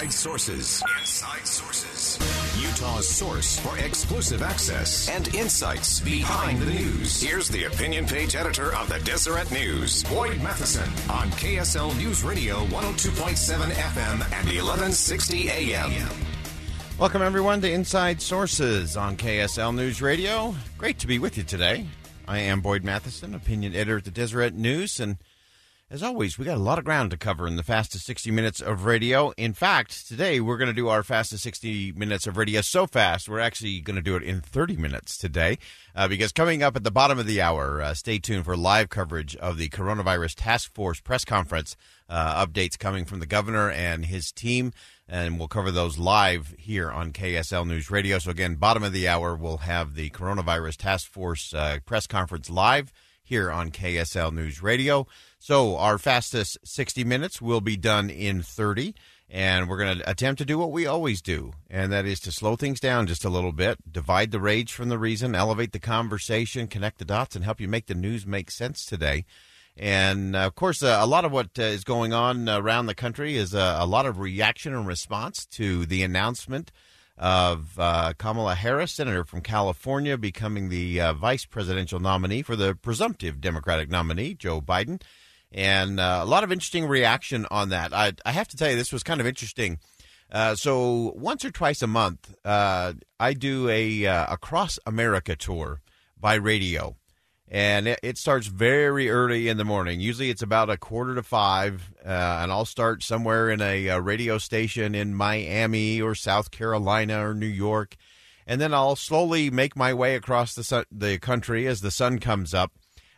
Inside Sources. Inside Sources. Utah's source for exclusive access and insights behind the news. Here's the opinion page editor of the Deseret News, Boyd Matheson, on KSL News Radio 102.7 FM and 1160 AM. Welcome, everyone, to Inside Sources on KSL News Radio. Great to be with you today. I am Boyd Matheson, opinion editor at the Deseret News, and as always, we got a lot of ground to cover in the fastest 60 minutes of radio. In fact, today we're going to do our fastest 60 minutes of radio so fast, we're actually going to do it in 30 minutes today. Uh, because coming up at the bottom of the hour, uh, stay tuned for live coverage of the Coronavirus Task Force press conference. Uh, updates coming from the governor and his team, and we'll cover those live here on KSL News Radio. So, again, bottom of the hour, we'll have the Coronavirus Task Force uh, press conference live here on KSL News Radio. So, our fastest 60 minutes will be done in 30, and we're going to attempt to do what we always do, and that is to slow things down just a little bit, divide the rage from the reason, elevate the conversation, connect the dots, and help you make the news make sense today. And uh, of course, uh, a lot of what uh, is going on around the country is a lot of reaction and response to the announcement of uh, Kamala Harris, senator from California, becoming the uh, vice presidential nominee for the presumptive Democratic nominee, Joe Biden and uh, a lot of interesting reaction on that. I, I, have to tell you, this was kind of interesting. Uh, so once or twice a month, uh, I do a uh, across America tour by radio, and it, it, starts very early in the morning. Usually, it's about a quarter to five, uh, and I'll start somewhere in a, a radio station in Miami or South Carolina or New York, and then I'll slowly make my way across the sun, the country as the sun comes up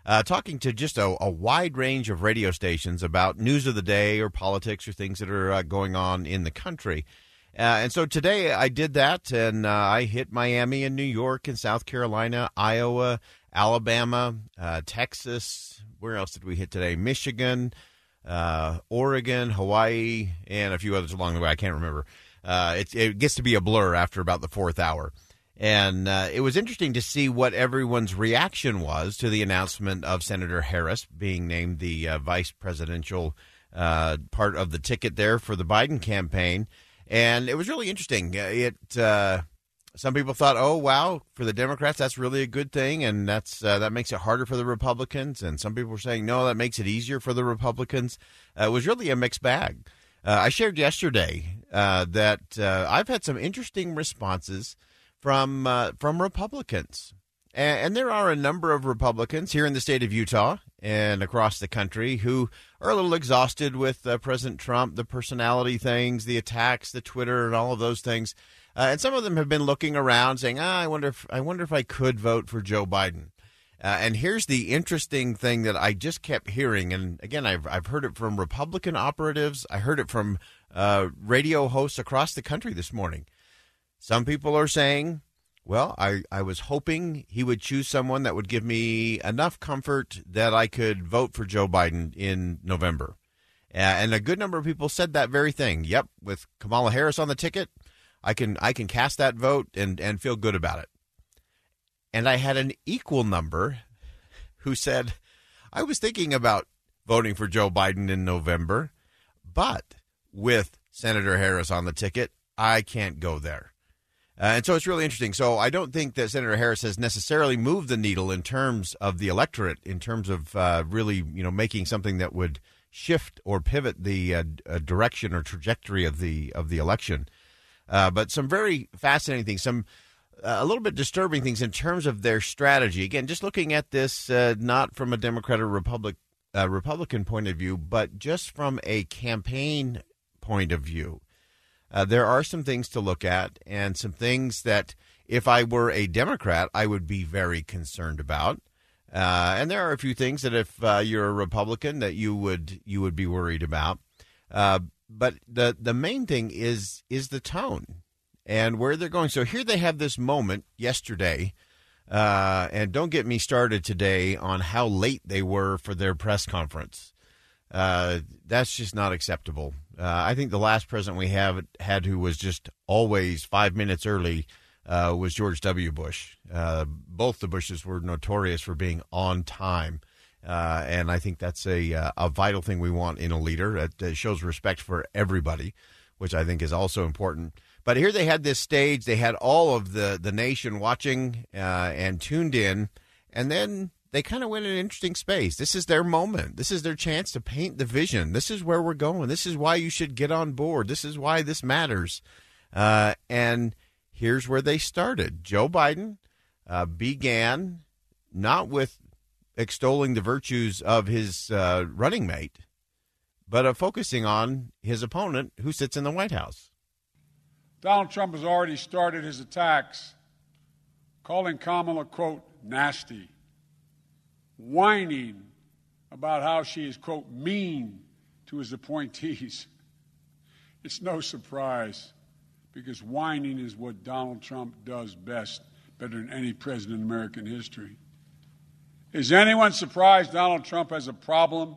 uh, talking to just a, a, wide range of radio stations about news of the day or politics or things that are uh, going on in the country. Uh, and so today I did that, and uh, I hit Miami and New York and South Carolina, Iowa, Alabama, uh, Texas. Where else did we hit today? Michigan, uh, Oregon, Hawaii, and a few others along the way. I can't remember. It, it gets to be a blur after about the fourth hour. And uh, it was interesting to see what everyone's reaction was to the announcement of Senator Harris being named the uh, vice presidential uh, part of the ticket there for the Biden campaign. And it was really interesting. Uh, it uh, some people thought, "Oh, wow, for the Democrats, that's really a good thing, and that's uh, that makes it harder for the Republicans." And some people were saying, "No, that makes it easier for the Republicans." it was really a mixed bag. I shared yesterday that I've had some interesting responses from uh, from Republicans. And, there are a number of Republicans here in the state of Utah and across the country who are a little exhausted with uh, President Trump, the personality things, the attacks, the Twitter, and all of those things. Uh, and some of them have been looking around, saying, ah, "I wonder if I wonder if I could vote for Joe Biden." Uh, and here's the interesting thing that I just kept hearing, and again, I've I've heard it from Republican operatives. I heard it from uh, radio hosts across the country this morning. Some people are saying, well, I, I was hoping he would choose someone that would give me enough comfort that I could vote for Joe Biden in November. And a good number of people said that very thing. Yep, with Kamala Harris on the ticket, I can I can cast that vote and, and feel good about it. And I had an equal number who said, I was thinking about voting for Joe Biden in November, but with Senator Harris on the ticket, I can't go there. Uh, and so it's really interesting. So I don't think that Senator Harris has necessarily moved the needle in terms of the electorate, in terms of uh, really, you know, making something that would shift or pivot the uh, uh direction or trajectory of the of the election. Uh, but some very fascinating things, some uh, a little bit disturbing things in terms of their strategy. Again, just looking at this not from a Democrat or Republic Republican point of view, but just from a campaign point of view. Uh, there are some things to look at and some things that, if I were a Democrat, I would be very concerned about. Uh, and there are a few things that, if uh, you're a Republican, that you would you would be worried about. Uh, but the the main thing is is the tone and where they're going. So here they have this moment yesterday, uh, and don't get me started today on how late they were for their press conference. Uh, that's just not acceptable. Uh, I think the last president we have had who was just always five minutes early uh, was George W. Bush. Uh, both the Bushes were notorious for being on time. Uh, and I think that's a uh, a vital thing we want in a leader. It, shows respect for everybody, which I think is also important. But here they had this stage; they had all of the the nation watching uh, and tuned in, and then they kind of went in an interesting space. This is their moment. This is their chance to paint the vision. This is where we're going. This is why you should get on board. This is why this matters. Uh, and here's where they started. Joe Biden uh, began not with extolling the virtues of his uh, running mate, but of focusing on his opponent who sits in the White House. Donald Trump has already started his attacks, calling Kamala, quote, nasty, whining about how she is, quote, mean to his appointees. It's no surprise because whining is what Donald Trump does best, better than any president in American history. Is anyone surprised Donald Trump has a problem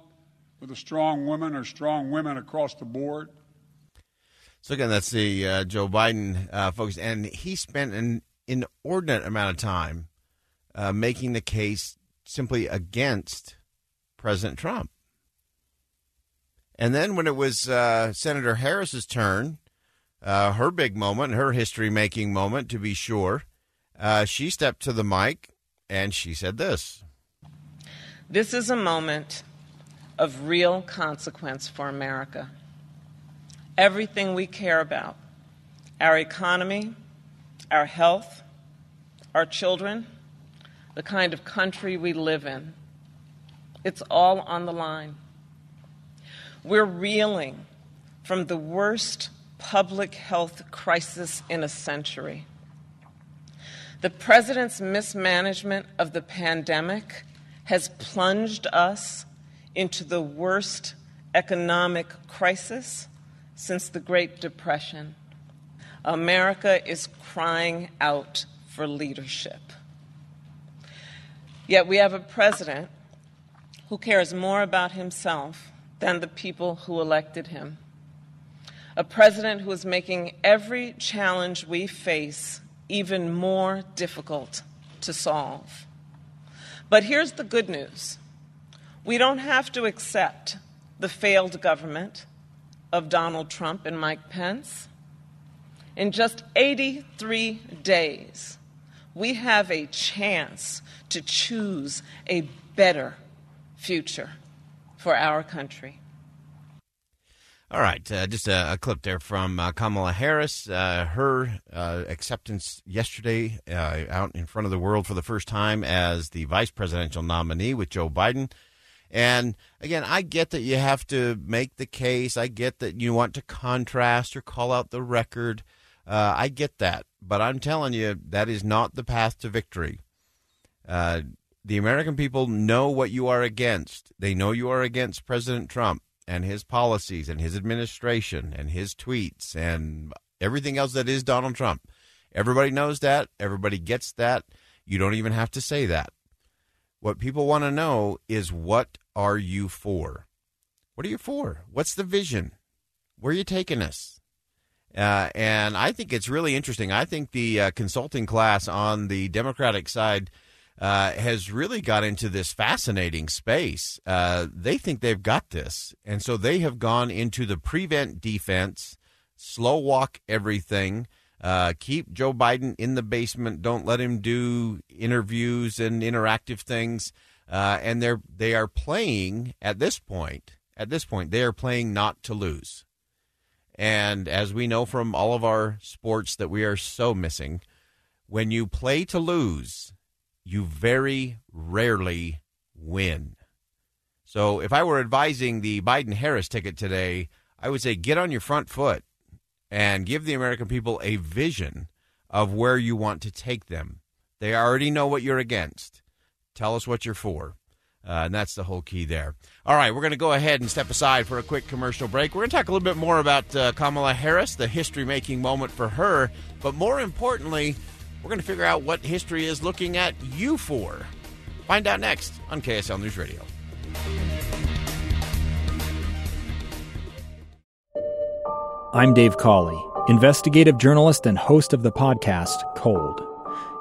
with a strong woman or strong women across the board? So again, that's the uh, Joe Biden uh, folks, and he spent an inordinate amount of time uh, making the case simply against President Trump. And then when it was uh, Senator Harris's turn, uh, her big moment, her history-making moment, to be sure, uh, she stepped to the mic and she said this. This is a moment of real consequence for America. Everything we care about our economy, our health, our children, the kind of country we live in it's all on the line. We're reeling from the worst public health crisis in a century. The president's mismanagement of the pandemic has plunged us into the worst economic crisis since the Great Depression. America is crying out for leadership. Yet we have a president who cares more about himself than the people who elected him. A president who is making every challenge we face even more difficult to solve. But here's the good news we don't have to accept the failed government of Donald Trump and Mike Pence. In just 83 days, we have a chance to choose a better future for our country. All right, uh, just a, a, clip there from uh, Kamala Harris. Uh, her uh, acceptance yesterday uh, out in front of the world for the first time as the vice presidential nominee with Joe Biden. And again, I get that you have to make the case. I get that you want to contrast or call out the record. Uh, I get that. But I'm telling you, that is not the path to victory. Uh, the American people know what you are against. They know you are against President Trump and his policies and his administration and his tweets and everything else that is Donald Trump. Everybody knows that. Everybody gets that. You don't even have to say that. What people want to know is what are you for? What are you for? What's the vision? Where are you taking us? Uh, and I think it's really interesting. I think the uh, consulting class on the Democratic side uh, has really got into this fascinating space. Uh, they think they've got this, and so they have gone into the prevent defense, slow walk everything. Uh, keep Joe Biden in the basement. Don't let him do interviews and interactive things. Uh, and they're they are playing at this point. At this point, they are playing not to lose. And as we know from all of our sports that we are so missing, when you play to lose, you very rarely win. So if I were advising the Biden Harris ticket today, I would say get on your front foot and give the American people a vision of where you want to take them. They already know what you're against. Tell us what you're for. Uh, and that's the whole key there. All right, we're going to go ahead and step aside for a quick commercial break. We're going to talk a little bit more about uh, Kamala Harris, the history making moment for her. But more importantly, we're going to figure out what history is looking at you for. Find out next on KSL News Radio. I'm Dave Cawley, investigative journalist and host of the podcast Cold.